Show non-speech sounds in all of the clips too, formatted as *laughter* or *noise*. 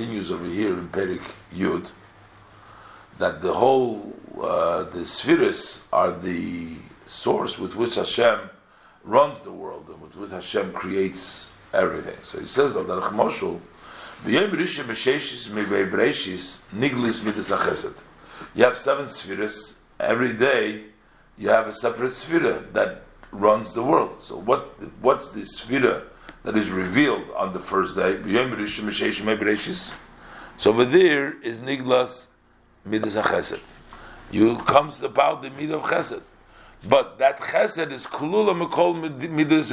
continues over here in Perik Yud that the whole uh, the spheres are the source with which Hashem runs the world and with which Hashem creates everything. So he says that Moshul, you have seven spheres. Every day you have a separate sphere that runs the world. So what what's the sphere that is revealed on the first day. So over there is Niglas Midas HaChesed. You comes about the Midah of Chesed. But that Chesed is Kulula Mekol Midas.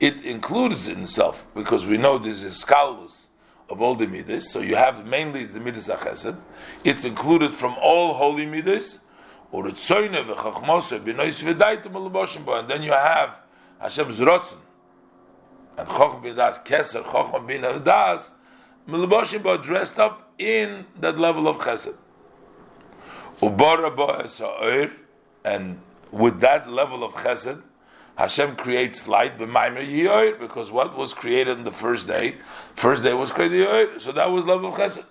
It includes in itself, because we know this is Skalus of all the Midas. So you have mainly the Midas HaChesed. It's included from all holy Midas. And then you have Hashem's Rotzen and Chochma bin Das, Keser, Chochma bin Das, Milboshim are dressed up in that level of Chesed. Ubara and with that level of Chesed, Hashem creates light b'maimer yiyoir because what was created in the first day, first day was created yiyoir, so that was level of Chesed.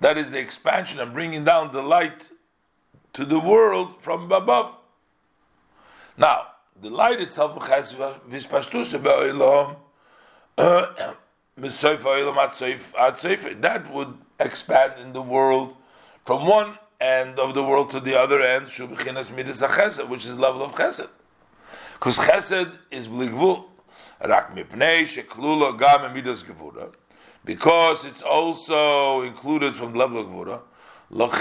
That is the expansion and bringing down the light to the world from above. Now, the light itself *clears throat* that would expand in the world from one end of the world to the other end, which is level of chesed. Because chesed is bligvul. Because it's also included from level of gvura. That's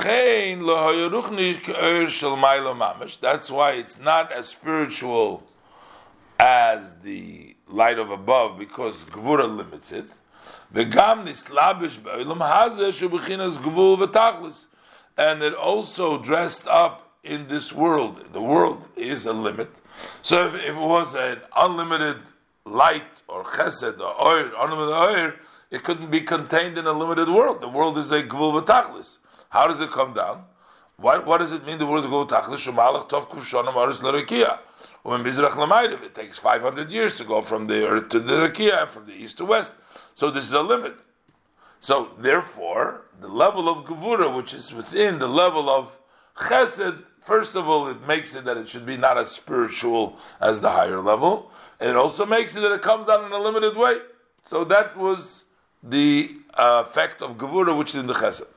why it's not as spiritual as the light of above because Gvura limits it. And it also dressed up in this world. The world is a limit. So if, if it was an unlimited light or chesed or oir, unlimited oir, it couldn't be contained in a limited world. The world is a gvul v'tachlis. How does it come down? What, what does it mean the words go tachlis shemalach tov kufshonim aris l'rekia? When Mizrach Lamayriv, it takes 500 years to go from the earth to the Rakia and from the east to west. So this is a limit. So therefore, the level of Gevura, which is within the level of Chesed, first of all, it makes it that it should be not as spiritual as the higher level. It also makes it that it comes down in a limited way. So that was the uh, effect of Gevura, which is in the Chesed.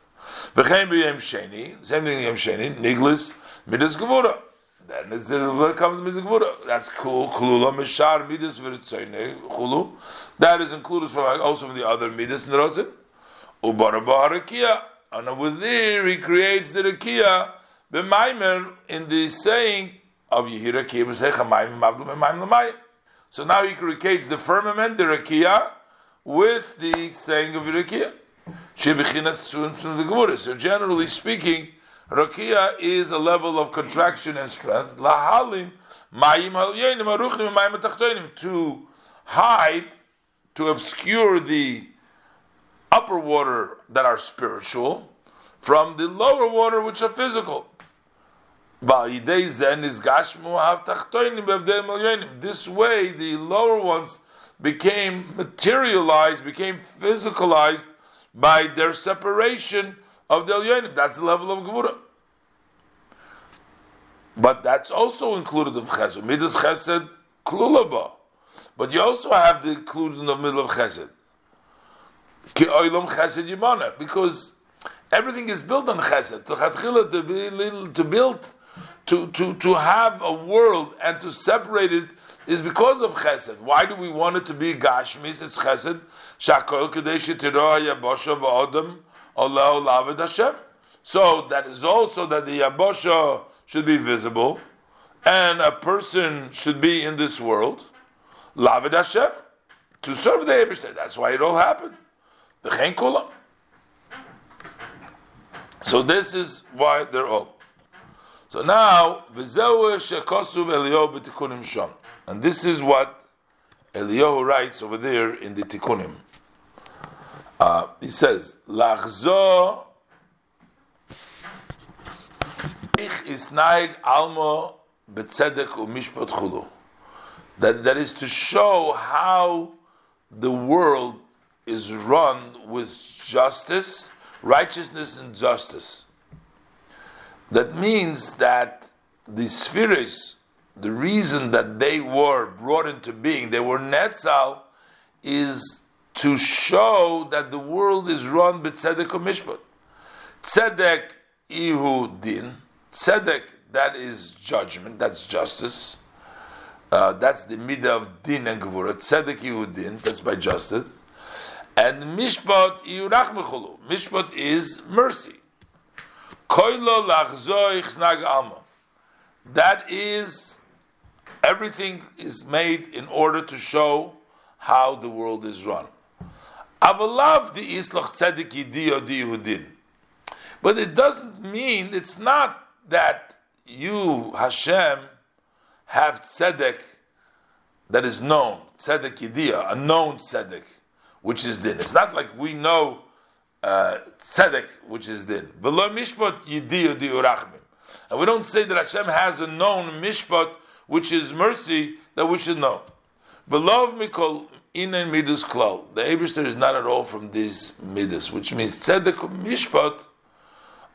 V'chein b'yem sheni, same thing yem sheni, niglis, midas gevura. Then it's the Ruvah comes midas gevura. That's cool. Kulula mishar midas v'ritzoyne chulu. That is included from also from the other midas nerotzim. Ubara ba'arakia. And with there he creates the rakia b'maimer in the saying of Yehira Kiyah Ma'im Mavlu Ma'im L'mayim. So now he creates the firmament, the rakia, with the saying of Yerakia. So generally speaking, Rakia is a level of contraction and strength. To hide, to obscure the upper water that are spiritual from the lower water which are physical. This way, the lower ones became materialized, became physicalized by their separation of the Elyonim. That's the level of Gevura. But that's also included of Chesed. Midas Chesed Klulaba. But you also have the included in the middle of Chesed. Ki Oilam Chesed Yimana. Because everything is built on Chesed. To, to build, to, to, to have a world and to separate it is because of chesed. Why do we want it to be gashmis? It's chesed. Shakol kadesh yabosha v'odem olah olavid Hashem. So that is also that the yabosha should be visible, and a person should be in this world, lavid Hashem, to serve the Eberstein. That's why it all happened. Chen So this is why they're all. So now, v'zeu shekosuv Eliyahu b'tikunim shon. And this is what Eliyahu writes over there in the Tikkunim. Uh, he says, Lachzo ich isnaig almo betzedek umishpat chulu. That, that is to show how the world is run with justice, righteousness, and justice. That means that the spheres, the reason that they were brought into being, they were netzal, is to show that the world is run by b'tzedek mishpat. Tzedek ihu din. Tzedek, that is judgment, that's justice. Uh, that's the midah of din and gevura. Tzedek ihu din, that's by justice. And mishpat ihu rachmechulu. Mishpat is mercy. Koilo lachzoich snag alma. That is, everything is made in order to show how the world is run. Avalav the islach tzedek diyudin. But it doesn't mean, it's not that you, Hashem, have tzedek that is known, tzedek yidiya, a known tzedek, which is din. It's not like we know uh, tzedek, which is din. V'lo. And we don't say that Hashem has a known mishpat, which is mercy, that we should know. Beloved mikol inan midus klal. The Abishter is not at all from these midus, which means tzedek mishpat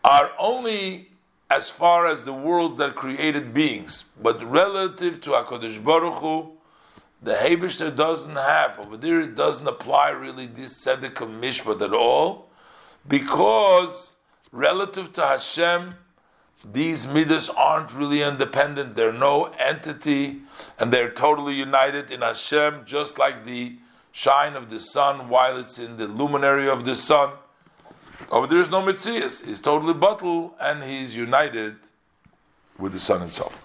are only as far as the world that created beings, but relative to Hakadosh Baruch Hu, the Hebishter doesn't have over there. It doesn't apply really this tzedek mishpat at all, because relative to Hashem these midas aren't really independent. They're no entity, and they're totally united in Hashem, just like the shine of the sun while it's in the luminary of the sun. Oh, Over there is no Metzias. He's totally bottle, and he's united with the sun itself.